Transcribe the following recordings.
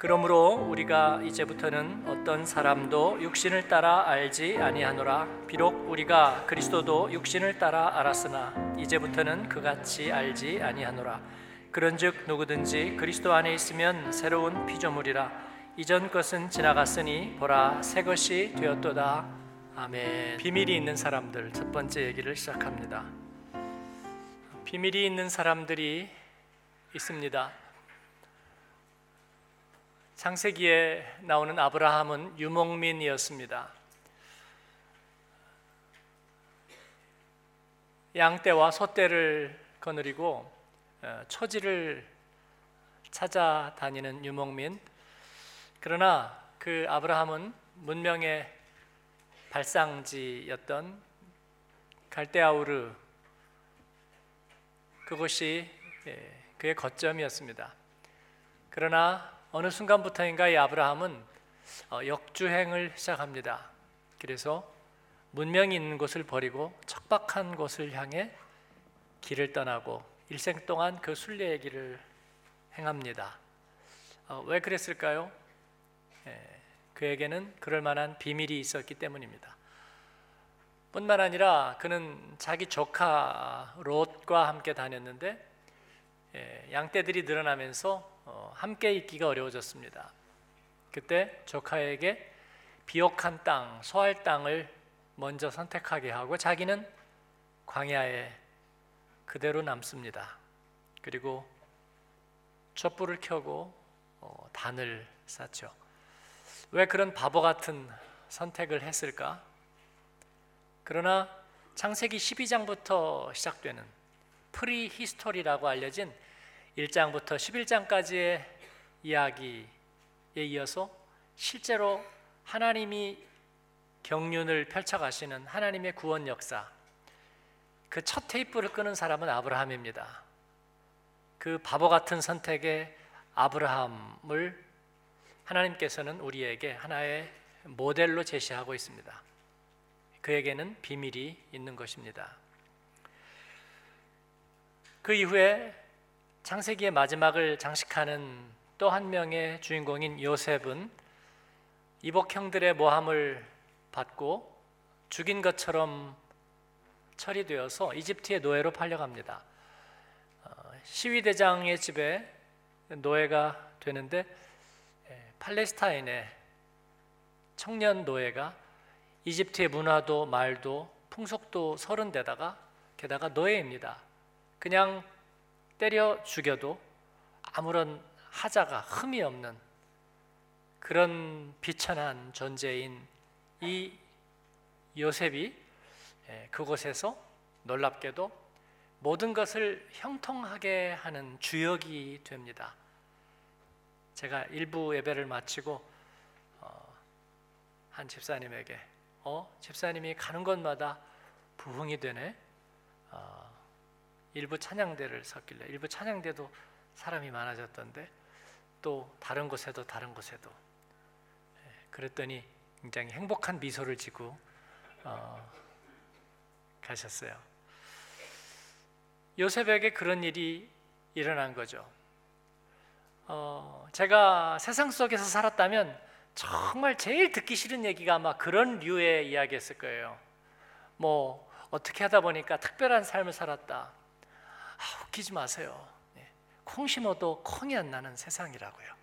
그러므로 우리가 이제부터는 어떤 사람도 육신을 따라 알지 아니하노라. 비록 우리가 그리스도도 육신을 따라 알았으나 이제부터는 그같이 알지 아니하노라. 그런즉 누구든지 그리스도 안에 있으면 새로운 피조물이라. 이전 것은 지나갔으니 보라 새 것이 되었도다. 아멘. 비밀이 있는 사람들 첫 번째 얘기를 시작합니다. 비밀이 있는 사람들이 있습니다 창세기에 나오는 아브라함은 유목민이었습니다. 양떼와 소떼를 거느리고 어, 초지를 찾아다니는 유목민. 그러나 그 아브라함은 문명의 발상지였던 갈대아우르 그곳이 예, 그의 거점이었습니다. 그러나 어느 순간부터인가 이 아브라함은 어, 역주행을 시작합니다. 그래서 문명이 있는 곳을 버리고 척박한 곳을 향해 길을 떠나고 일생 동안 그 순례의 길을 행합니다. 어, 왜 그랬을까요? 예, 그에게는 그럴 만한 비밀이 있었기 때문입니다. 뿐만 아니라 그는 자기 조카 롯과 함께 다녔는데 예, 양떼들이 늘어나면서 어, 함께 있기가 어려워졌습니다. 그때 조카에게 비옥한 땅, 소할 땅을 먼저 선택하게 하고 자기는 광야에 그대로 남습니다. 그리고 촛불을 켜고 어, 단을 쌓죠. 왜 그런 바보 같은 선택을 했을까? 그러나 창세기 12장부터 시작되는 prehistory라고 알려진 1장부터 11장까지의 이야기에 이어서 실제로 하나님이 경륜을 펼쳐 가시는 하나님의 구원 역사 그 첫 테이프를 끊는 사람은 아브라함입니다. 그 바보 같은 선택의 아브라함을 하나님께서는 우리에게 하나의 모델로 제시하고 있습니다. 그에게는 비밀이 있는 것입니다. 그 이후에 창세기의 마지막을 장식하는 또 한 명의 주인공인 요셉은 이복 형들의 모함을 받고 죽인 것처럼 처리되어서 이집트의 노예로 팔려갑니다. 어, 시위대장의 집에 노예가 되는데 팔레스타인의 청년 노예가 이집트의 문화도 말도 풍속도 서른 데다가 게다가 노예입니다. 그냥 때려 죽여도 아무런 하자가 흠이 없는 그런 비천한 존재인 이 요셉이 예, 그곳에서 놀랍게도 모든 것을 형통하게 하는 주역이 됩니다. 제가 일부 예배를 마치고 어, 한 집사님에게 어 집사님이 가는 곳마다 부흥이 되네. 어, 일부 찬양대를 섰길래 일부 찬양대도 사람이 많아졌던데 또 다른 곳에도 다른 곳에도 예, 그랬더니 굉장히 행복한 미소를 지고 어, 가셨어요. 요셉에게 그런 일이 일어난 거죠. 어, 제가 세상 속에서 살았다면 정말 제일 듣기 싫은 얘기가 아마 그런 류의 이야기였을 거예요. 뭐 어떻게 하다 보니까 특별한 삶을 살았다. 아, 웃기지 마세요. 네. 콩 심어도 콩이 안 나는 세상이라고요.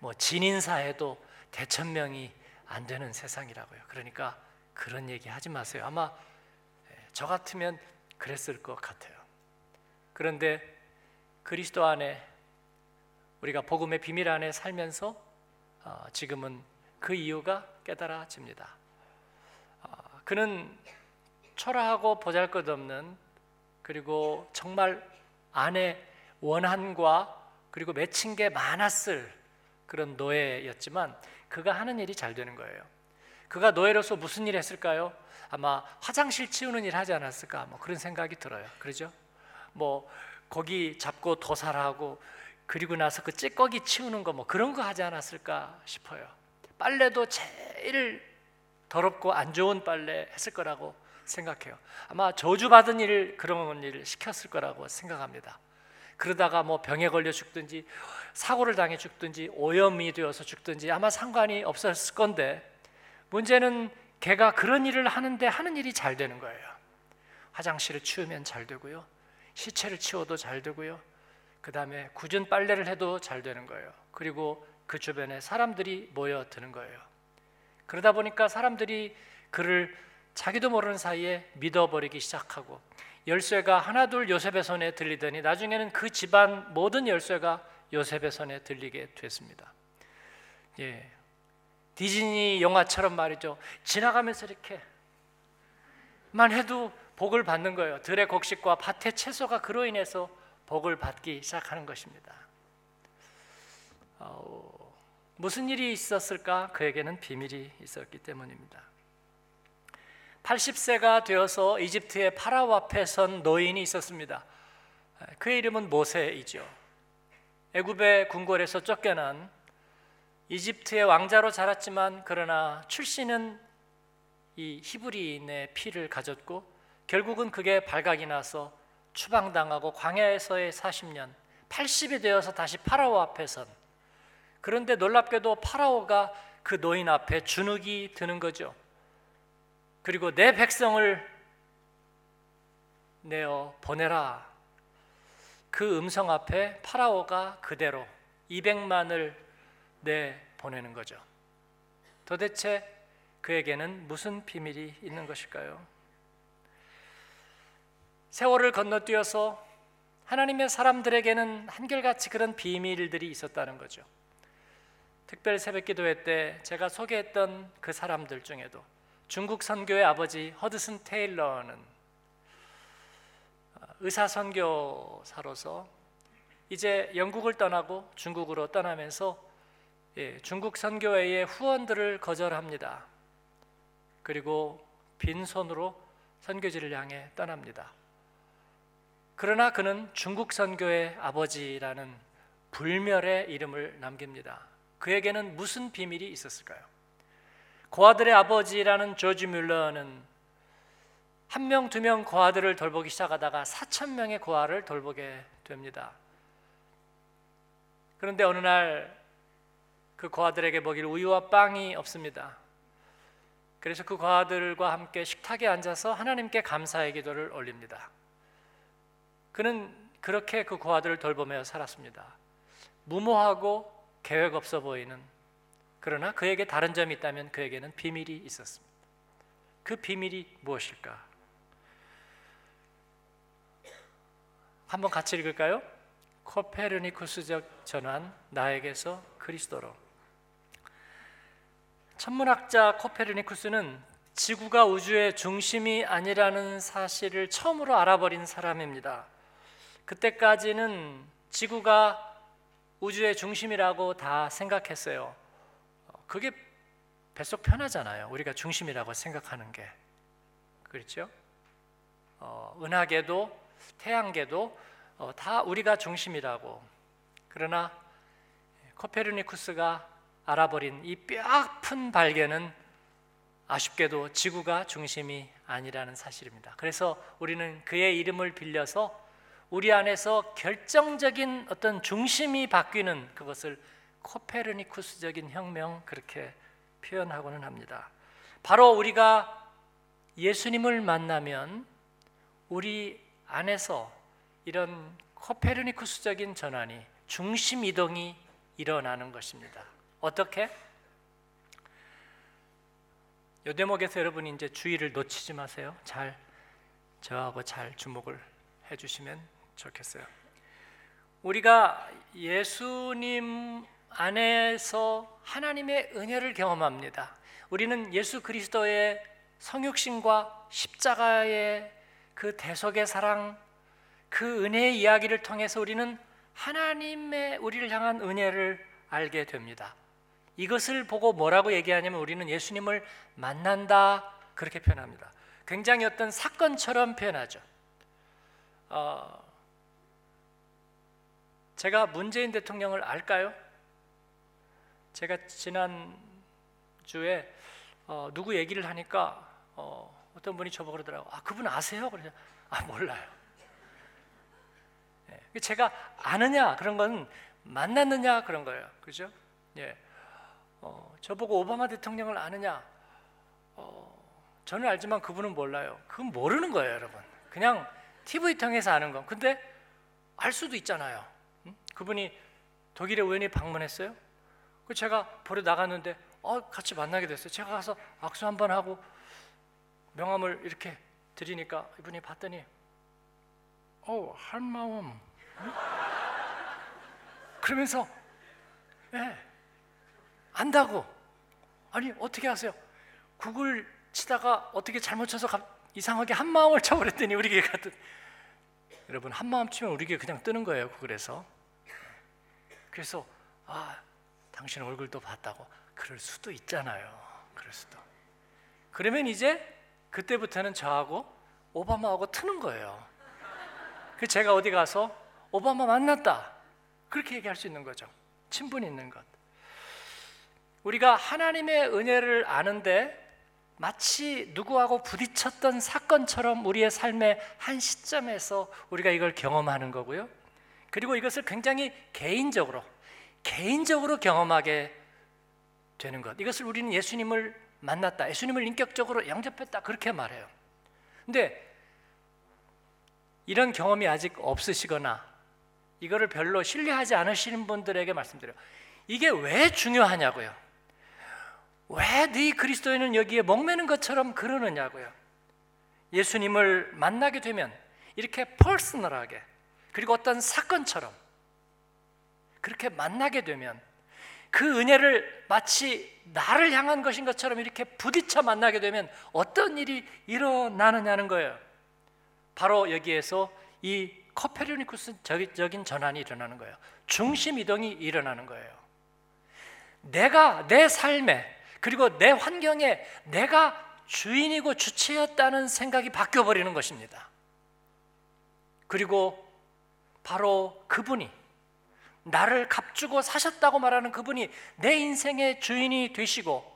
뭐 진인사해도 대천명이 안 되는 세상이라고요. 그러니까 그런 얘기 하지 마세요. 아마 예, 저 같으면 그랬을 것 같아요. 그런데 그리스도 안에 우리가 복음의 비밀 안에 살면서 어, 지금은 그 이유가 깨달아집니다. 어, 그는 초라하고 보잘것없는 그리고 정말 안에 원한과 그리고 맺힌 게 많았을 그런 노예였지만 그가 하는 일이 잘 되는 거예요. 그가 노예로서 무슨 일 했을까요? 아마 화장실 치우는 일 하지 않았을까? 뭐 그런 생각이 들어요. 그러죠? 뭐 거기 잡고 도살하고 그리고 나서 그 찌꺼기 치우는 거 뭐 그런 거 하지 않았을까 싶어요. 빨래도 제일 더럽고 안 좋은 빨래 했을 거라고 생각해요. 아마 저주받은 일 그런 일을 시켰을 거라고 생각합니다. 그러다가 뭐 병에 걸려 죽든지 사고를 당해 죽든지 오염이 되어서 죽든지 아마 상관이 없었을 건데 문제는 걔가 그런 일을 하는데 하는 일이 잘 되는 거예요. 화장실을 치우면 잘 되고요. 시체를 치워도 잘 되고요. 그 다음에 굳은 빨래를 해도 잘 되는 거예요. 그리고 그 주변에 사람들이 모여드는 거예요. 그러다 보니까 사람들이 그를 자기도 모르는 사이에 믿어버리기 시작하고 열쇠가 하나둘 요셉의 손에 들리더니 나중에는 그 집안 모든 열쇠가 요셉의 손에 들리게 됐습니다. 예. 디즈니 영화처럼 말이죠. 지나가면서 이렇게 만 해도 복을 받는 거예요. 들의 곡식과 밭의 채소가 그로 인해서 복을 받기 시작하는 것입니다. 어, 무슨 일이 있었을까? 그에게는 비밀이 있었기 때문입니다. 80세가 되어서 이집트의 파라오 앞에 선 노인이 있었습니다. 그의 이름은 모세이죠. 애굽의 궁궐에서 쫓겨난 이집트의 왕자로 자랐지만 그러나 출신은 이 히브리인의 피를 가졌고 결국은 그게 발각이 나서 추방당하고 광야에서의 40년 80이 되어서 다시 파라오 앞에 선 그런데 놀랍게도 파라오가 그 노인 앞에 주눅이 드는 거죠. 그리고 내 백성을 내어 보내라. 그 음성 앞에 파라오가 그대로 200만을 내 보내는 거죠. 도대체 그에게는 무슨 비밀이 있는 것일까요? 세월을 건너뛰어서 하나님의 사람들에게는 한결같이 그런 비밀들이 있었다는 거죠. 특별 새벽 기도회 때 제가 소개했던 그 사람들 중에도 중국 선교의 아버지 허드슨 테일러는 의사 선교사로서 이제 영국을 떠나고 중국으로 떠나면서 예, 중국 선교회의 후원들을 거절합니다. 그리고 빈손으로 선교지를 향해 떠납니다. 그러나 그는 중국 선교의 아버지라는 불멸의 이름을 남깁니다. 그에게는 무슨 비밀이 있었을까요? 고아들의 아버지라는 조지 뮬러는 한 명, 두 명 고아들을 돌보기 시작하다가 4천 명의 고아를 돌보게 됩니다. 그런데 어느 날 그 고아들에게 먹일 우유와 빵이 없습니다. 그래서 그 고아들과 함께 식탁에 앉아서 하나님께 감사의 기도를 올립니다. 그는 그렇게 그 고아들을 돌보며 살았습니다. 무모하고 계획 없어 보이는 그러나 그에게 다른 점이 있다면 그에게는 비밀이 있었습니다. 그 비밀이 무엇일까? 한번 같이 읽을까요? 코페르니쿠스적 전환 나에게서 그리스도로 천문학자 코페르니쿠스는 지구가 우주의 중심이 아니라는 사실을 처음으로 알아버린 사람입니다. 그때까지는 지구가 우주의 중심이라고 다 생각했어요. 그게 뱃속 편하잖아요. 우리가 중심이라고 생각하는 게 그렇죠? 어, 은하계도 태양계도 어, 다 우리가 중심이라고. 그러나 코페르니쿠스가 알아버린 이 뼈아픈 발견은 아쉽게도 지구가 중심이 아니라는 사실입니다. 그래서 우리는 그의 이름을 빌려서 우리 안에서 결정적인 어떤 중심이 바뀌는 그것을 코페르니쿠스적인 혁명 그렇게 표현하고는 합니다. 바로 우리가 예수님을 만나면 우리 안에서 이런 코페르니쿠스적인 전환이 중심 이동이 일어나는 것입니다. 어떻게? 요 대목에서 여러분이 이제 주의를 놓치지 마세요. 잘 저하고 잘 주목을 해 주시면 좋겠어요. 우리가 예수님 안에서 하나님의 은혜를 경험합니다. 우리는 예수 그리스도의 성육신과 십자가의 그 대속의 사랑, 그 은혜의 이야기를 통해서 우리는 하나님의 우리를 향한 은혜를 알게 됩니다. 이것을 보고 뭐라고 얘기하냐면 우리는 예수님을 만난다 그렇게 표현합니다. 굉장히 어떤 사건처럼 표현하죠. 어, 제가 문재인 대통령을 알까요? 제가 지난 주에 어, 누구 얘기를 하니까 어, 떤 분이 저보고 그러더라고. 아 그분 아세요? 그래서 아 몰라요. 예. 제가 아느냐 그런 건 만났느냐 그런 거예요. 그죠? 예. 어, 저보고 오바마 대통령을 아느냐? 어, 저는 알지만 그분은 몰라요. 그건 모르는 거예요, 여러분. 그냥 TV 통해서 아는 건. 근데 알 수도 있잖아요. 응? 그분이 독일에 우연히 방문했어요. 그 제가 보러 나갔는데 어, 같이 만나게 됐어요. 제가 가서 악수 한번 하고 명함을 이렇게 드리니까 이분이 봤더니 어, 한마음. 응? 그러면서 예, 안다고. 아니 어떻게 하세요? 구글 치다가 어떻게 잘못 쳐서 이상하게 한 마음을 쳐버렸더니 우리 교회 같은 여러분 한 마음 치면 우리 교회 그냥 뜨는 거예요 구글에서. 그래서 아 당신 얼굴도 봤다고 그럴 수도 있잖아요. 그럴 수도. 그러면 이제 그때부터는 저하고 오바마하고 트는 거예요. 그 제가 어디 가서 오바마 만났다 그렇게 얘기할 수 있는 거죠. 친분 있는 것. 우리가 하나님의 은혜를 아는데 마치 누구하고 부딪혔던 사건처럼 우리의 삶의 한 시점에서 우리가 이걸 경험하는 거고요. 그리고 이것을 굉장히 개인적으로 개인적으로 경험하게 되는 것. 이것을 우리는 예수님을 만났다. 예수님을 인격적으로 영접했다. 그렇게 말해요. 근데 이런 경험이 아직 없으시거나 이거를 별로 신뢰하지 않으시는 분들에게 말씀드려요. 이게 왜 중요하냐고요. 왜 네 그리스도인은 여기에 목매는 것처럼 그러느냐고요. 예수님을 만나게 되면 이렇게 퍼스널하게 그리고 어떤 사건처럼 그렇게 만나게 되면 그 은혜를 마치 나를 향한 것인 것처럼 이렇게 부딪혀 만나게 되면 어떤 일이 일어나느냐는 거예요. 바로 여기에서 이 커페르니쿠스적인 전환이 일어나는 거예요. 중심 이동이 일어나는 거예요. 내가 내 삶에 그리고 내 환경에 내가 주인이고 주체였다는 생각이 바뀌어 버리는 것입니다. 그리고 바로 그분이 나를 값주고 사셨다고 말하는 그분이 내 인생의 주인이 되시고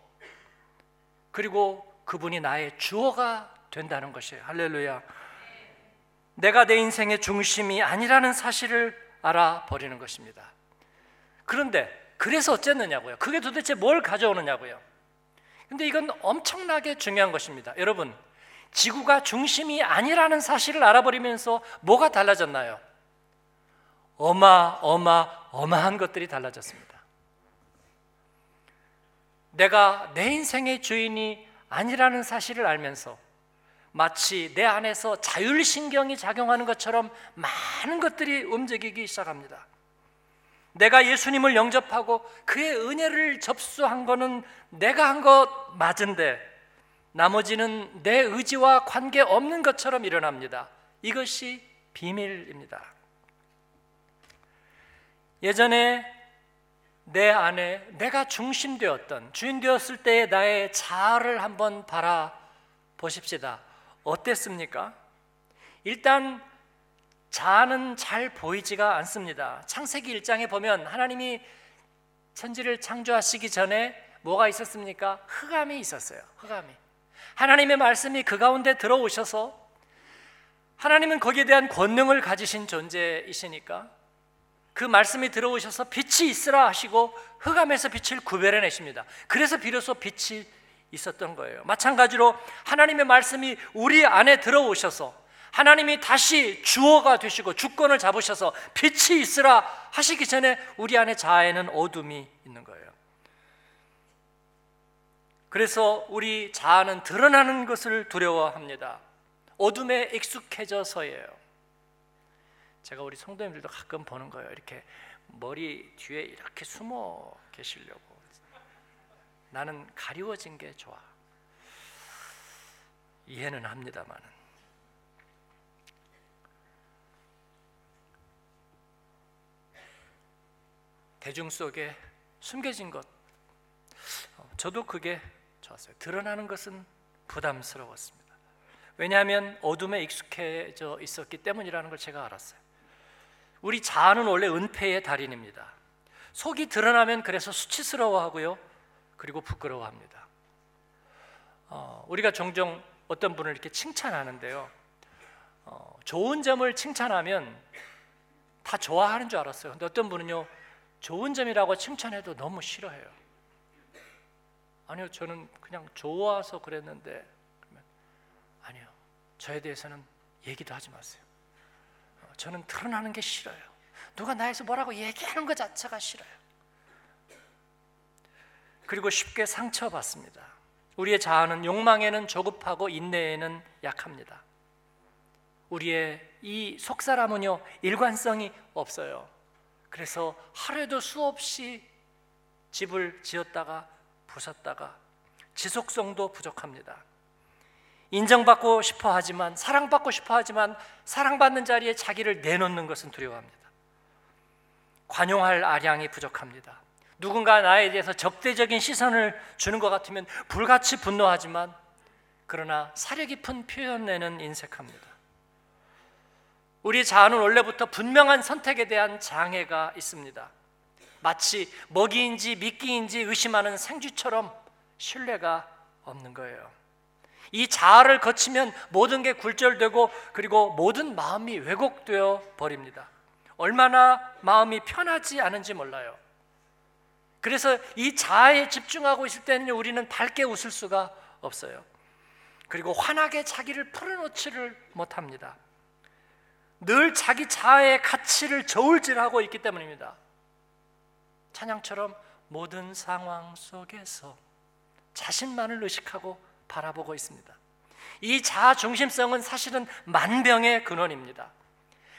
그리고 그분이 나의 주어가 된다는 것이에요. 할렐루야. 내가 내 인생의 중심이 아니라는 사실을 알아버리는 것입니다. 그런데 그래서 어쨌느냐고요? 그게 도대체 뭘 가져오느냐고요? 근데 이건 엄청나게 중요한 것입니다. 여러분, 지구가 중심이 아니라는 사실을 알아버리면서 뭐가 달라졌나요? 어마, 어마, 어마한 것들이 달라졌습니다. 내가 내 인생의 주인이 아니라는 사실을 알면서 마치 내 안에서 자율신경이 작용하는 것처럼 많은 것들이 움직이기 시작합니다. 내가 예수님을 영접하고 그의 은혜를 접수한 것은 내가 한 것 맞은데 나머지는 내 의지와 관계 없는 것처럼 일어납니다. 이것이 비밀입니다. 예전에 내 안에 내가 중심되었던 주인 되었을 때의 나의 자아를 한번 바라 보십시다. 어땠습니까? 일단 자아는 잘 보이지가 않습니다. 창세기 1장에 보면 하나님이 천지를 창조하시기 전에 뭐가 있었습니까? 흑암이 있었어요. 흑암이. 하나님의 말씀이 그 가운데 들어오셔서 하나님은 거기에 대한 권능을 가지신 존재이시니까 그 말씀이 들어오셔서 빛이 있으라 하시고 흑암에서 빛을 구별해 내십니다. 그래서 비로소 빛이 있었던 거예요. 마찬가지로 하나님의 말씀이 우리 안에 들어오셔서 하나님이 다시 주어가 되시고 주권을 잡으셔서 빛이 있으라 하시기 전에 우리 안에 자아에는 어둠이 있는 거예요. 그래서 우리 자아는 드러나는 것을 두려워합니다. 어둠에 익숙해져서예요. 제가 우리 성도님들도 가끔 보는 거예요. 이렇게 머리 뒤에 이렇게 숨어 계시려고. 나는 가리워진 게 좋아. 이해는 합니다만은. 대중 속에 숨겨진 것 어, 저도 그게 좋았어요. 드러나는 것은 부담스러웠습니다. 왜냐하면 어둠에 익숙해져 있었기 때문이라는 걸 제가 알았어요. 우리 자아는 원래 은폐의 달인입니다. 속이 드러나면 그래서 수치스러워하고요, 그리고 부끄러워합니다. 어, 우리가 종종 어떤 분을 이렇게 칭찬하는데요. 어, 좋은 점을 칭찬하면 다 좋아하는 줄 알았어요. 근데 어떤 분은요, 좋은 점이라고 칭찬해도 너무 싫어해요. 아니요, 저는 그냥 좋아서 그랬는데, 그러면 아니요, 저에 대해서는 얘기도 하지 마세요. 어, 저는 드러나는 게 싫어요. 누가 나에서 뭐라고 얘기하는 것 자체가 싫어요. 그리고 쉽게 상처받습니다. 우리의 자아는 욕망에는 조급하고 인내에는 약합니다. 우리의 이 속사람은요 일관성이 없어요. 그래서 하루에도 수없이 집을 지었다가 부쉈다가 지속성도 부족합니다. 인정받고 싶어 하지만 사랑받고 싶어 하지만 사랑받는 자리에 자기를 내놓는 것은 두려워합니다. 관용할 아량이 부족합니다. 누군가 나에 대해서 적대적인 시선을 주는 것 같으면 불같이 분노하지만 그러나 사려 깊은 표현에는 인색합니다. 우리 자아는 원래부터 분명한 선택에 대한 장애가 있습니다. 마치 먹이인지 미끼인지 의심하는 생쥐처럼 신뢰가 없는 거예요. 이 자아를 거치면 모든 게 굴절되고 그리고 모든 마음이 왜곡되어 버립니다. 얼마나 마음이 편하지 않은지 몰라요. 그래서 이 자아에 집중하고 있을 때는 우리는 밝게 웃을 수가 없어요. 그리고 환하게 자기를 풀어놓지를 못합니다. 늘 자기 자아의 가치를 저울질하고 있기 때문입니다. 찬양처럼 모든 상황 속에서 자신만을 의식하고 바라보고 있습니다. 이 자아 중심성은 사실은 만병의 근원입니다.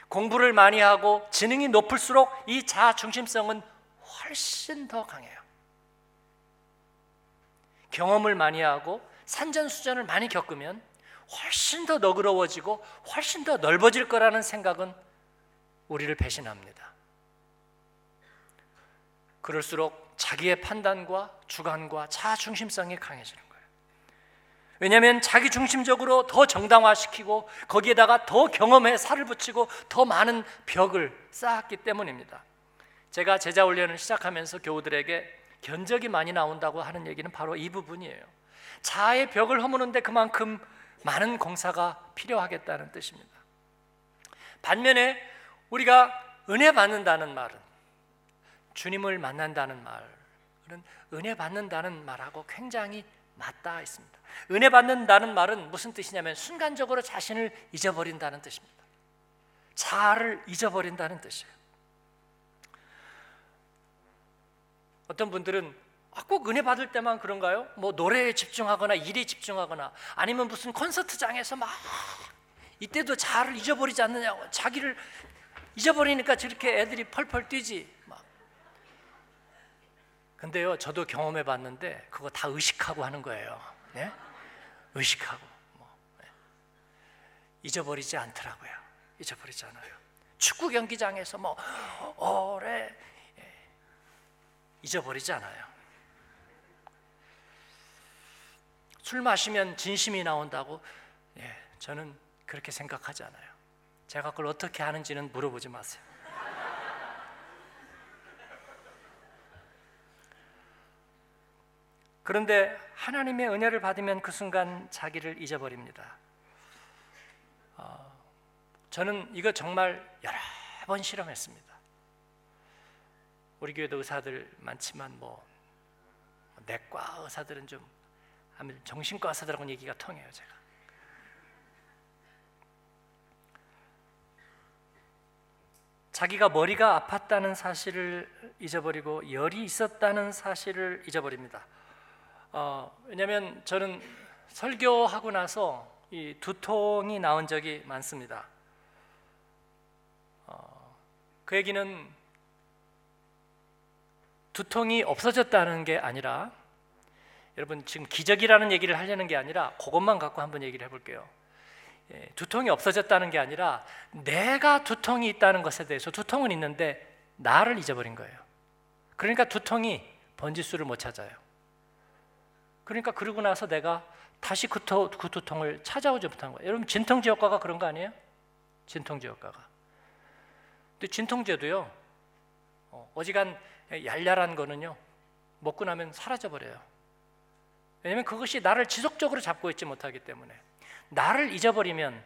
공부를 많이 하고 지능이 높을수록 이 자아 중심성은 훨씬 더 강해요. 경험을 많이 하고 산전수전을 많이 겪으면 훨씬 더 너그러워지고 훨씬 더 넓어질 거라는 생각은 우리를 배신합니다. 그럴수록 자기의 판단과 주관과 자아 중심성이 강해지는. 왜냐하면 자기 중심적으로 더 정당화시키고 거기에다가 더 경험에 살을 붙이고 더 많은 벽을 쌓았기 때문입니다. 제가 제자 훈련을 시작하면서 교우들에게 견적이 많이 나온다고 하는 얘기는 바로 이 부분이에요. 자아의 벽을 허무는데 그만큼 많은 공사가 필요하겠다는 뜻입니다. 반면에 우리가 은혜 받는다는 말은 주님을 만난다는 말은 은혜 받는다는 말하고 굉장히 맞닿아 있습니다. 은혜 받는다는 말은 무슨 뜻이냐면 순간적으로 자신을 잊어버린다는 뜻입니다. 자아를 잊어버린다는 뜻이에요. 어떤 분들은 아, 꼭 은혜 받을 때만 그런가요? 뭐 노래에 집중하거나 일에 집중하거나 아니면 무슨 콘서트장에서 막 이때도 자아를 잊어버리지 않느냐고 자기를 잊어버리니까 저렇게 애들이 펄펄 뛰지 막. 근데요 저도 경험해 봤는데 그거 다 의식하고 하는 거예요 네? 의식하고 뭐. 네. 잊어버리지 않더라고요 잊어버리지 않아요 축구 경기장에서 뭐 오래 예. 잊어버리지 않아요 술 마시면 진심이 나온다고? 예, 저는 그렇게 생각하지 않아요. 제가 그걸 어떻게 하는지는 물어보지 마세요. 그런데 하나님의 은혜를 받으면 그 순간 자기를 잊어버립니다. 어, 저는 이거 정말 여러 번 실험했습니다. 우리 교회도 의사들 많지만 뭐 내과 의사들은 좀 하면 정신과 의사들하고는 얘기가 통해요, 제가. 자기가 머리가 아팠다는 사실을 잊어버리고 열이 있었다는 사실을 잊어버립니다. 어, 왜냐하면 저는 설교하고 나서 이 두통이 나온 적이 많습니다. 어, 그 얘기는 두통이 없어졌다는 게 아니라 여러분 지금 기적이라는 얘기를 하려는 게 아니라 그것만 갖고 한번 얘기를 해볼게요. 예, 두통이 없어졌다는 게 아니라 내가 두통이 있다는 것에 대해서 두통은 있는데 나를 잊어버린 거예요. 그러니까 두통이 번지수를 못 찾아요. 그러니까 그러고 나서 내가 다시 그, 토, 그 두통을 찾아오지 못한 거예요. 여러분 진통제 효과가 그런 거 아니에요? 진통제 효과가. 근데 진통제도요. 어, 어지간 얄얄한 거는요. 먹고 나면 사라져 버려요. 왜냐하면 그것이 나를 지속적으로 잡고 있지 못하기 때문에 나를 잊어버리면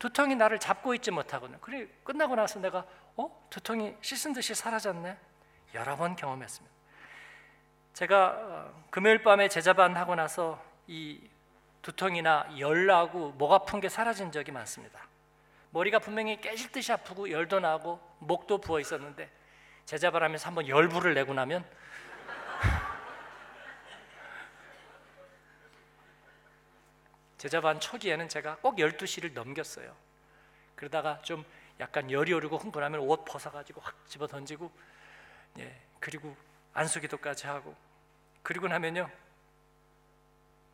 두통이 나를 잡고 있지 못하거든. 그래 끝나고 나서 내가 어? 두통이 씻은 듯이 사라졌네. 여러 번 경험했습니다. 제가 어, 금요일 밤에 제자반 하고 나서 이 두통이나 열나고 목 아픈 게 사라진 적이 많습니다. 머리가 분명히 깨질 듯이 아프고 열도 나고 목도 부어 있었는데 제자반 하면서 한번 열불을 내고 나면 제자반 초기에는 제가 꼭 12시를 넘겼어요. 그러다가 좀 약간 열이 오르고 흥분하면 옷 벗어가지고 확 집어 던지고 예, 그리고 안수기도까지 하고 그리고 나면요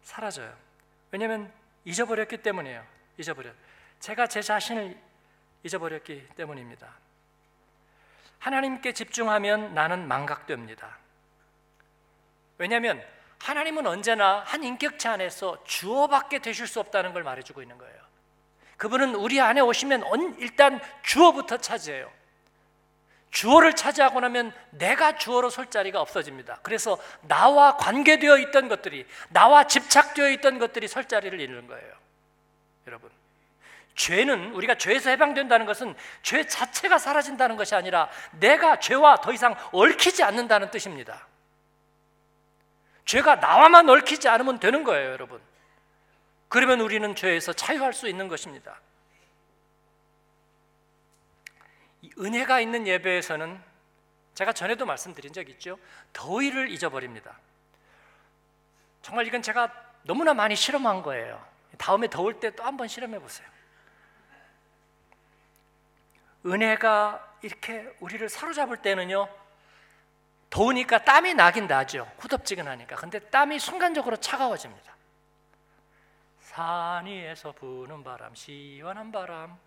사라져요. 왜냐하면 잊어버렸기 때문이에요. 잊어버려. 제가 제 자신을 잊어버렸기 때문입니다. 하나님께 집중하면 나는 망각됩니다. 왜냐하면 하나님은 언제나 한 인격체 안에서 주어밖에 되실 수 없다는 걸 말해주고 있는 거예요. 그분은 우리 안에 오시면 일단 주어부터 차지해요. 주어를 차지하고 나면 내가 주어로 설 자리가 없어집니다. 그래서 나와 관계되어 있던 것들이 나와 집착되어 있던 것들이 설 자리를 잃는 거예요. 여러분. 죄는 우리가 죄에서 해방된다는 것은 죄 자체가 사라진다는 것이 아니라 내가 죄와 더 이상 얽히지 않는다는 뜻입니다. 죄가 나와만 얽히지 않으면 되는 거예요, 여러분. 그러면 우리는 죄에서 자유할 수 있는 것입니다. 은혜가 있는 예배에서는 제가 전에도 말씀드린 적 있죠. 더위를 잊어버립니다. 정말 이건 제가 너무나 많이 실험한 거예요. 다음에 더울 때 또 한번 실험해 보세요. 은혜가 이렇게 우리를 사로잡을 때는요. 더우니까 땀이 나긴 나죠. 후덥지근하니까. 근데 땀이 순간적으로 차가워집니다. 산 위에서 부는 바람, 시원한 바람.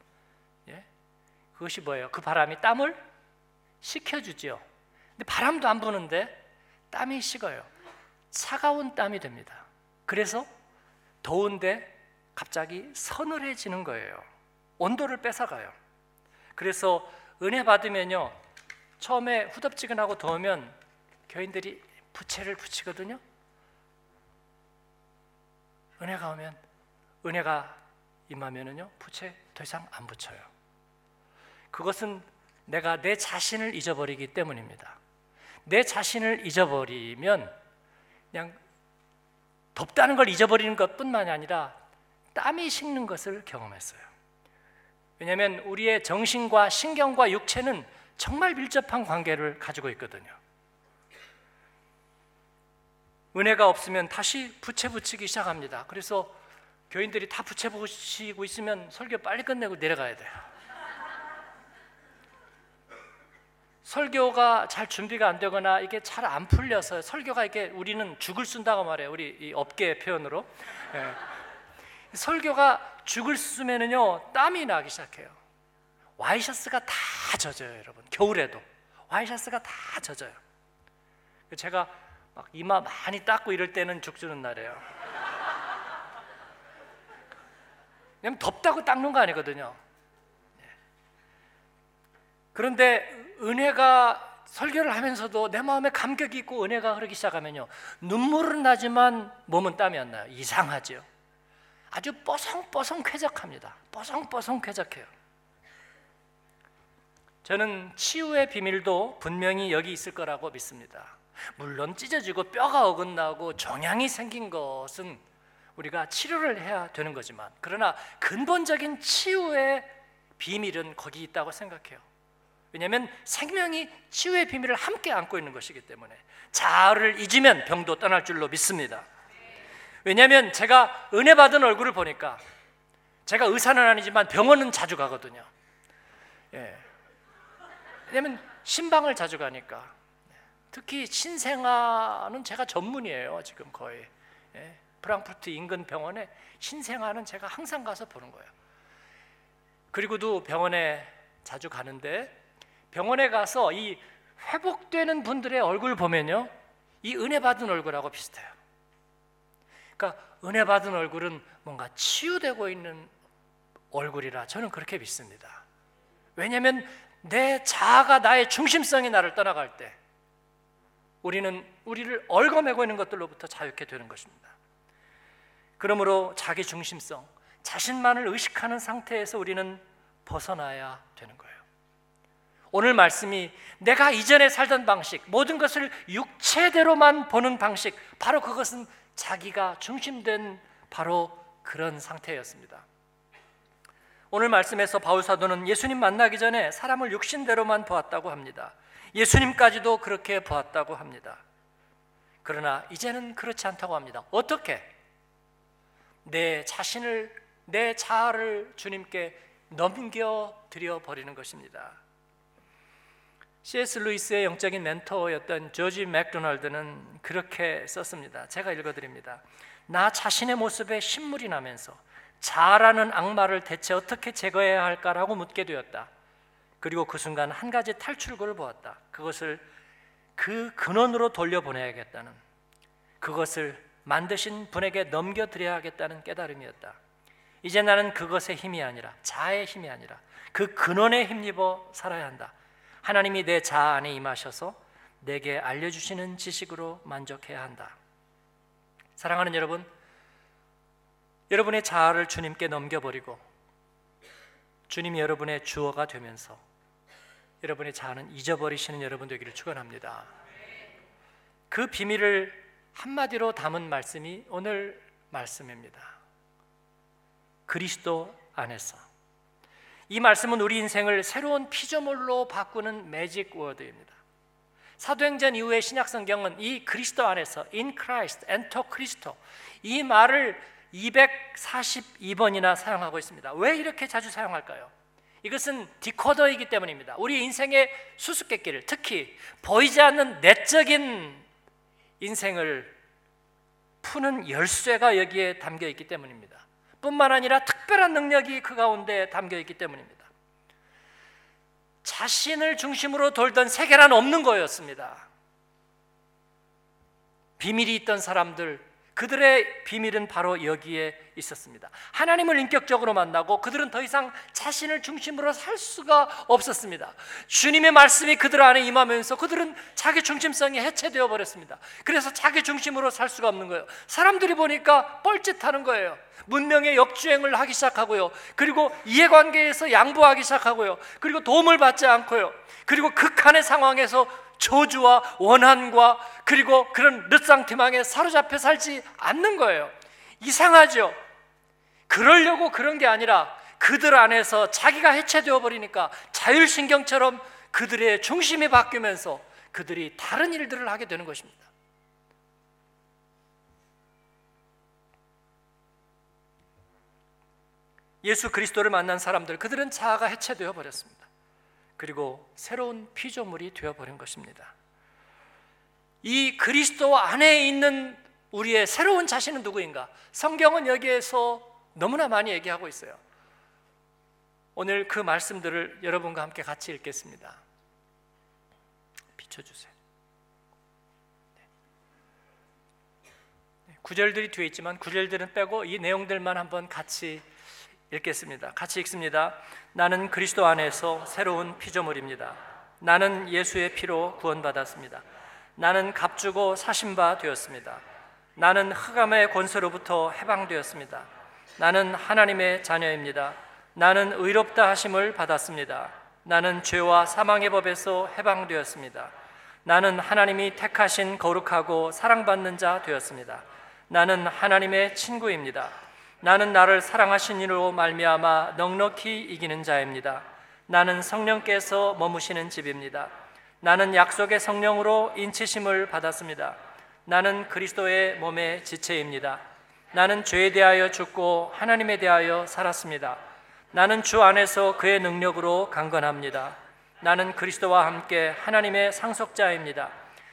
예? 그것이 뭐예요? 그 바람이 땀을 식혀주죠. 근데 바람도 안 부는데 땀이 식어요. 차가운 땀이 됩니다. 그래서 더운데 갑자기 서늘해지는 거예요. 온도를 뺏어가요. 그래서 은혜 받으면요. 처음에 후덥지근하고 더우면 교인들이 부채를 붙이거든요. 은혜가 오면 은혜가 임하면은요 부채 더 이상 안 붙여요. 그것은 내가 내 자신을 잊어버리기 때문입니다. 내 자신을 잊어버리면 그냥 덥다는 걸 잊어버리는 것뿐만이 아니라 땀이 식는 것을 경험했어요. 왜냐하면 우리의 정신과 신경과 육체는 정말 밀접한 관계를 가지고 있거든요. 은혜가 없으면 다시 부채 붙이기 시작합니다. 그래서 교인들이 다 부채 붙이고 있으면 설교 빨리 끝내고 내려가야 돼요. 설교가 잘 준비가 안 되거나 이게 잘 안 풀려서 설교가 이게 우리는 죽을 쓴다고 말해요. 우리 업계 표현으로. 예. 설교가 죽을 쓰면은요 땀이 나기 시작해요. 와이셔츠가 다 젖어요, 여러분. 겨울에도 와이셔츠가 다 젖어요. 제가 막 이마 많이 닦고 이럴 때는 죽주는 날이에요. 왜냐면 덥다고 닦는 거 아니거든요. 네. 그런데 은혜가 설교를 하면서도 내 마음에 감격이 있고 은혜가 흐르기 시작하면요 눈물은 나지만 몸은 땀이 안 나요. 이상하죠. 아주 뽀송뽀송 쾌적합니다. 뽀송뽀송 쾌적해요. 저는 치유의 비밀도 분명히 여기 있을 거라고 믿습니다. 물론 찢어지고 뼈가 어긋나고 종양이 생긴 것은 우리가 치료를 해야 되는 거지만 그러나 근본적인 치유의 비밀은 거기 있다고 생각해요. 왜냐하면 생명이 치유의 비밀을 함께 안고 있는 것이기 때문에 자아를 잊으면 병도 떠날 줄로 믿습니다. 왜냐하면 제가 은혜 받은 얼굴을 보니까 제가 의사는 아니지만 병원은 자주 가거든요. 예. 왜냐하면 신방을 자주 가니까 특히 신생아는 제가 전문이에요 지금 거의 예. 프랑크푸르트 인근 병원에 신생아는 제가 항상 가서 보는 거예요. 그리고도 병원에 자주 가는데 병원에 가서 이 회복되는 분들의 얼굴 보면요. 이 은혜 받은 얼굴하고 비슷해요. 그러니까 은혜 받은 얼굴은 뭔가 치유되고 있는 얼굴이라 저는 그렇게 믿습니다. 왜냐하면 내 자아가 나의 중심성이 나를 떠나갈 때 우리는 우리를 얽어매고 있는 것들로부터 자유케 되는 것입니다. 그러므로 자기 중심성, 자신만을 의식하는 상태에서 우리는 벗어나야 되는 거예요. 오늘 말씀이 내가 이전에 살던 방식, 모든 것을 육체대로만 보는 방식, 바로 그것은 자기가 중심된 바로 그런 상태였습니다. 오늘 말씀에서 바울 사도는 예수님 만나기 전에 사람을 육신대로만 보았다고 합니다. 예수님까지도 그렇게 보았다고 합니다. 그러나 이제는 그렇지 않다고 합니다. 어떻게? 내 자신을 내 자아를 주님께 넘겨 드려 버리는 것입니다. C.S. 루이스의 영적인 멘토였던 조지 맥도널드는 그렇게 썼습니다. 제가 읽어드립니다. 나 자신의 모습에 신물이 나면서 자라는 악마를 대체 어떻게 제거해야 할까라고 묻게 되었다. 그리고 그 순간 한 가지 탈출구를 보았다. 그것을 그 근원으로 돌려보내야겠다는 그것을 만드신 분에게 넘겨드려야겠다는 깨달음이었다. 이제 나는 그것의 힘이 아니라 자의 힘이 아니라 그 근원에 힘입어 살아야 한다. 하나님이 내 자아 안에 임하셔서 내게 알려주시는 지식으로 만족해야 한다. 사랑하는 여러분, 여러분의 자아를 주님께 넘겨버리고 주님이 여러분의 주어가 되면서 여러분의 자아는 잊어버리시는 여러분 되기를 축원합니다. 그 비밀을 한마디로 담은 말씀이 오늘 말씀입니다. 그리스도 안에서 이 말씀은 우리 인생을 새로운 피조물로 바꾸는 매직 워드입니다. 사도행전 이후의 신약 성경은 이 그리스도 안에서 in Christ, enter Christo 이 말을 242번이나 사용하고 있습니다. 왜 이렇게 자주 사용할까요? 이것은 디코더이기 때문입니다. 우리 인생의 수수께끼를 특히 보이지 않는 내적인 인생을 푸는 열쇠가 여기에 담겨 있기 때문입니다. 뿐만 아니라 특별한 능력이 그 가운데 담겨 있기 때문입니다. 자신을 중심으로 돌던 세계란 없는 거였습니다. 비밀이 있던 사람들, 그들의 비밀은 바로 여기에 있었습니다. 하나님을 인격적으로 만나고 그들은 더 이상 자신을 중심으로 살 수가 없었습니다. 주님의 말씀이 그들 안에 임하면서 그들은 자기 중심성이 해체되어 버렸습니다. 그래서 자기 중심으로 살 수가 없는 거예요. 사람들이 보니까 뻘짓하는 거예요. 문명의 역주행을 하기 시작하고요. 그리고 이해관계에서 양보하기 시작하고요. 그리고 도움을 받지 않고요. 그리고 극한의 상황에서 저주와 원한과 그리고 그런 르상티망에 사로잡혀 살지 않는 거예요. 이상하죠? 그러려고 그런 게 아니라 그들 안에서 자기가 해체되어 버리니까 자율신경처럼 그들의 중심이 바뀌면서 그들이 다른 일들을 하게 되는 것입니다. 예수 그리스도를 만난 사람들, 그들은 자아가 해체되어 버렸습니다. 그리고 새로운 피조물이 되어 버린 것입니다. 이 그리스도 안에 있는 우리의 새로운 자신은 누구인가? 성경은 여기에서 너무나 많이 얘기하고 있어요. 오늘 그 말씀들을 여러분과 함께 같이 읽겠습니다. 비춰주세요. 네. 구절들이 뒤에 있지만 구절들은 빼고 이 내용들만 한번 같이 읽겠습니다. 같이 읽습니다. 나는 그리스도 안에서 새로운 피조물입니다. 나는 예수의 피로 구원받았습니다. 나는 값주고 사신바 되었습니다. 나는 흑암의 권세로부터 해방되었습니다. 나는 하나님의 자녀입니다. 나는 의롭다 하심을 받았습니다. 나는 죄와 사망의 법에서 해방되었습니다. 나는 하나님이 택하신 거룩하고 사랑받는 자 되었습니다. 나는 하나님의 친구입니다. 나는 나를 사랑하신 이로 말미암아 넉넉히 이기는 자입니다. 나는 성령께서 머무시는 집입니다. 나는 약속의 성령으로 인치심을 받았습니다. 나는 그리스도의 몸의 지체입니다. 나는 죄에 대하여 죽고 하나님에 대하여 살았습니다. 나는 주 안에서 그의 능력으로 강건합니다. 나는 그리스도와 함께 하나님의 상속자입니다.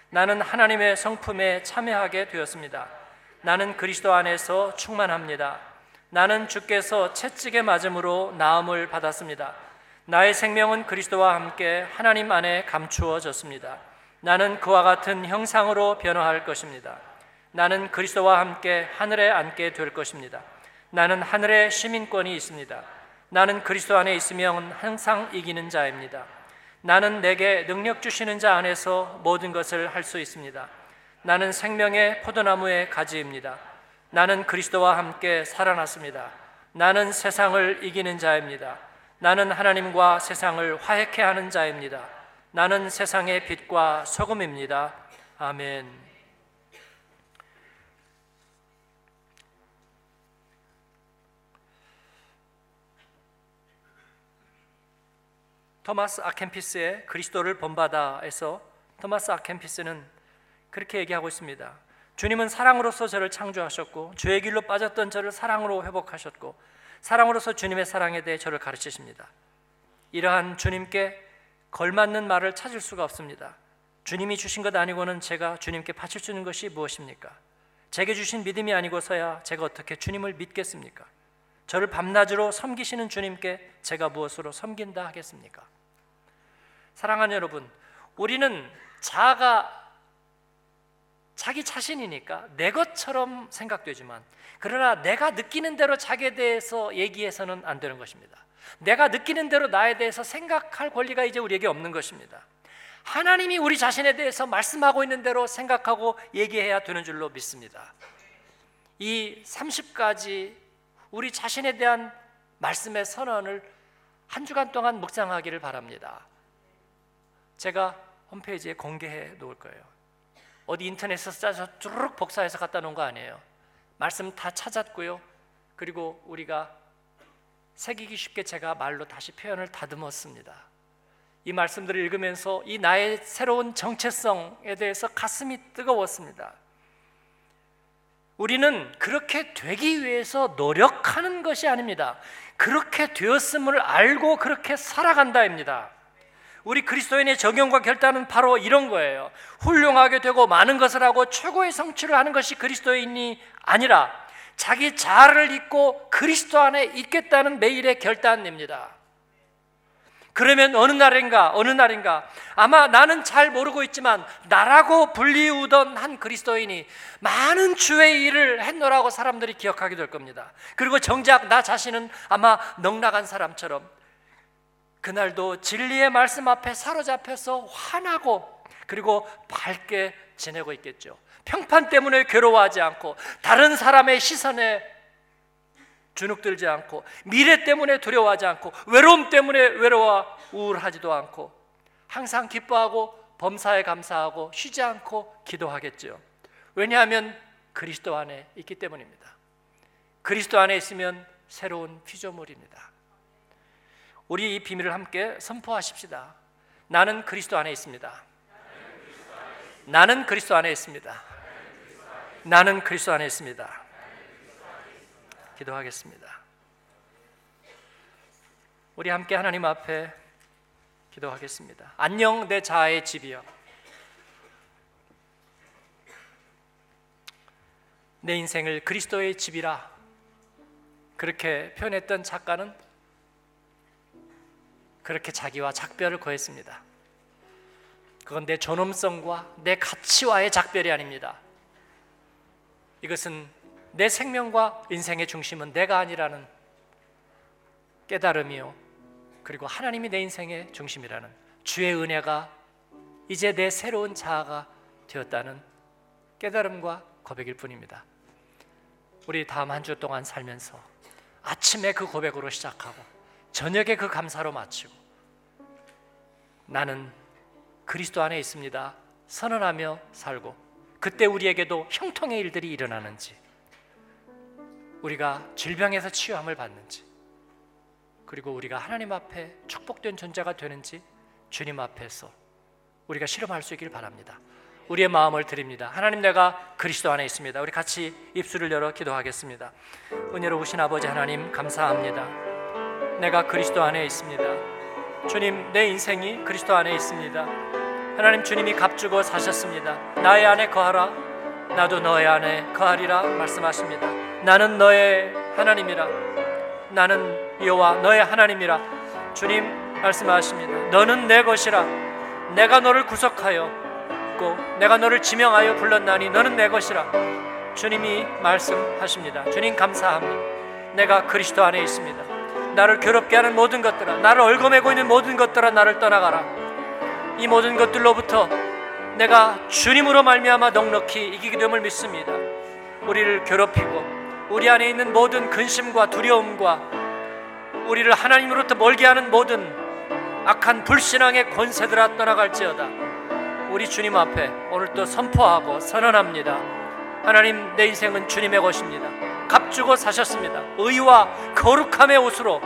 나는 하나님의 성품에 참여하게 되었습니다. 나는 그리스도 안에서 충만합니다. 나는 주께서 채찍에 맞음으로 나음을 받았습니다. 나의 생명은 그리스도와 함께 하나님 안에 감추어졌습니다. 나는 그와 같은 형상으로 변화할 것입니다. 나는 그리스도와 함께 하늘에 앉게 될 것입니다. 나는 하늘의 시민권이 있습니다. 나는 그리스도 안에 있으면 항상 이기는 자입니다. 나는 내게 능력 주시는 자 안에서 모든 것을 할 수 있습니다. 나는 생명의 포도나무의 가지입니다. 나는 그리스도와 함께 살아났습니다. 나는 세상을 이기는 자입니다. 나는 하나님과 세상을 화해케 하는 자입니다. 나는 세상의 빛과 소금입니다. 아멘. 토마스 아켄피스의 그리스도를 본받아에서 토마스 아켄피스는 그렇게 얘기하고 있습니다. 주님은 사랑으로서 저를 창조하셨고 죄의 길로 빠졌던 저를 사랑으로 회복하셨고 사랑으로서 주님의 사랑에 대해 저를 가르치십니다. 이러한 주님께 걸맞는 말을 찾을 수가 없습니다. 주님이 주신 것 아니고는 제가 주님께 바칠 수 있는 것이 무엇입니까? 제게 주신 믿음이 아니고서야 제가 어떻게 주님을 믿겠습니까? 저를 밤낮으로 섬기시는 주님께 제가 무엇으로 섬긴다 하겠습니까? 사랑하는 여러분, 우리는 자아가 자기 자신이니까 내 것처럼 생각되지만 그러나 내가 느끼는 대로 자기에 대해서 얘기해서는 안 되는 것입니다. 내가 느끼는 대로 나에 대해서 생각할 권리가 이제 우리에게 없는 것입니다. 하나님이 우리 자신에 대해서 말씀하고 있는 대로 생각하고 얘기해야 되는 줄로 믿습니다. 이 30가지 우리 자신에 대한 말씀의 선언을 한 주간 동안 묵상하기를 바랍니다. 제가 홈페이지에 공개해 놓을 거예요. 어디 인터넷에서 짜서 쭈르륵 복사해서 갖다 놓은 거 아니에요. 말씀 다 찾았고요. 그리고 우리가 새기기 쉽게 제가 말로 다시 표현을 다듬었습니다. 이 말씀들을 읽으면서 이 나의 새로운 정체성에 대해서 가슴이 뜨거웠습니다. 우리는 그렇게 되기 위해서 노력하는 것이 아닙니다. 그렇게 되었음을 알고 그렇게 살아간다입니다. 우리 그리스도인의 적용과 결단은 바로 이런 거예요. 훌륭하게 되고 많은 것을 하고 최고의 성취를 하는 것이 그리스도인이 아니라 자기 자아를 잊고 그리스도 안에 있겠다는 매일의 결단입니다. 그러면 어느 날인가 어느 날인가 아마 나는 잘 모르고 있지만 나라고 불리우던 한 그리스도인이 많은 주의 일을 했노라고 사람들이 기억하게 될 겁니다. 그리고 정작 나 자신은 아마 넉나간 사람처럼 그날도 진리의 말씀 앞에 사로잡혀서 화나고 그리고 밝게 지내고 있겠죠. 평판 때문에 괴로워하지 않고 다른 사람의 시선에 주눅들지 않고 미래 때문에 두려워하지 않고 외로움 때문에 외로워 우울하지도 않고 항상 기뻐하고 범사에 감사하고 쉬지 않고 기도하겠죠. 왜냐하면 그리스도 안에 있기 때문입니다. 그리스도 안에 있으면 새로운 피조물입니다. 우리 이 비밀을 함께 선포하십시다. 나는 그리스도 안에 있습니다. 나는 그리스도 안에 있습니다. 나는 그리스도 안에 있습니다. 기도하겠습니다. 우리 함께 하나님 앞에 기도하겠습니다. 안녕 내 자아의 집이여. 내 인생을 그리스도의 집이라 그렇게 표현했던 작가는 그렇게 자기와 작별을 거했습니다. 그건 내 존엄성과 내 가치와의 작별이 아닙니다. 이것은 내 생명과 인생의 중심은 내가 아니라는 깨달음이요. 그리고 하나님이 내 인생의 중심이라는 주의 은혜가 이제 내 새로운 자아가 되었다는 깨달음과 고백일 뿐입니다. 우리 다음 한 주 동안 살면서 아침에 그 고백으로 시작하고 저녁에 그 감사로 마치고 나는 그리스도 안에 있습니다. 선언하며 살고 그때 우리에게도 형통의 일들이 일어나는지 우리가 질병에서 치유함을 받는지 그리고 우리가 하나님 앞에 축복된 존재가 되는지 주님 앞에서 우리가 실험할 수 있기를 바랍니다. 우리의 마음을 드립니다. 하나님 내가 그리스도 안에 있습니다. 우리 같이 입술을 열어 기도하겠습니다. 은혜로우신 아버지 하나님 감사합니다. 내가 그리스도 안에 있습니다. 주님 내 인생이 그리스도 안에 있습니다. 하나님 주님이 값주고 사셨습니다. 나의 안에 거하라. 나도 너의 안에 거하리라 말씀하십니다. 나는 너의 하나님이라 나는 여호와 너의 하나님이라 주님 말씀하십니다 너는 내 것이라 내가 너를 구속하였고 내가 너를 지명하여 불렀나니 너는 내 것이라 주님이 말씀하십니다 주님 감사합니다 내가 그리스도 안에 있습니다 나를 괴롭게 하는 모든 것들아 나를 얽어매고 있는 모든 것들아 나를 떠나가라 이 모든 것들로부터 내가 주님으로 말미암아 넉넉히 이기게 됨을 믿습니다 우리를 괴롭히고 우리 안에 있는 모든 근심과 두려움과 우리를 하나님으로부터 멀게 하는 모든 악한 불신앙의 권세들아 떠나갈지어다. 우리 주님 앞에 오늘도 선포하고 선언합니다. 하나님 내 인생은 주님의 것입니다. 값주고 사셨습니다. 의와 거룩함의 옷으로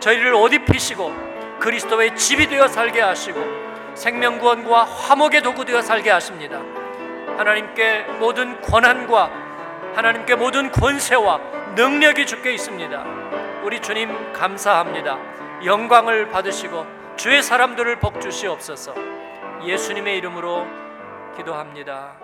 저희를 옷 입히시고 그리스도의 집이 되어 살게 하시고 생명구원과 화목의 도구 되어 살게 하십니다. 하나님께 모든 권한과 하나님께 모든 권세와 능력이 주께 있습니다. 우리 주님 감사합니다. 영광을 받으시고 주의 사람들을 복 주시옵소서. 예수님의 이름으로 기도합니다.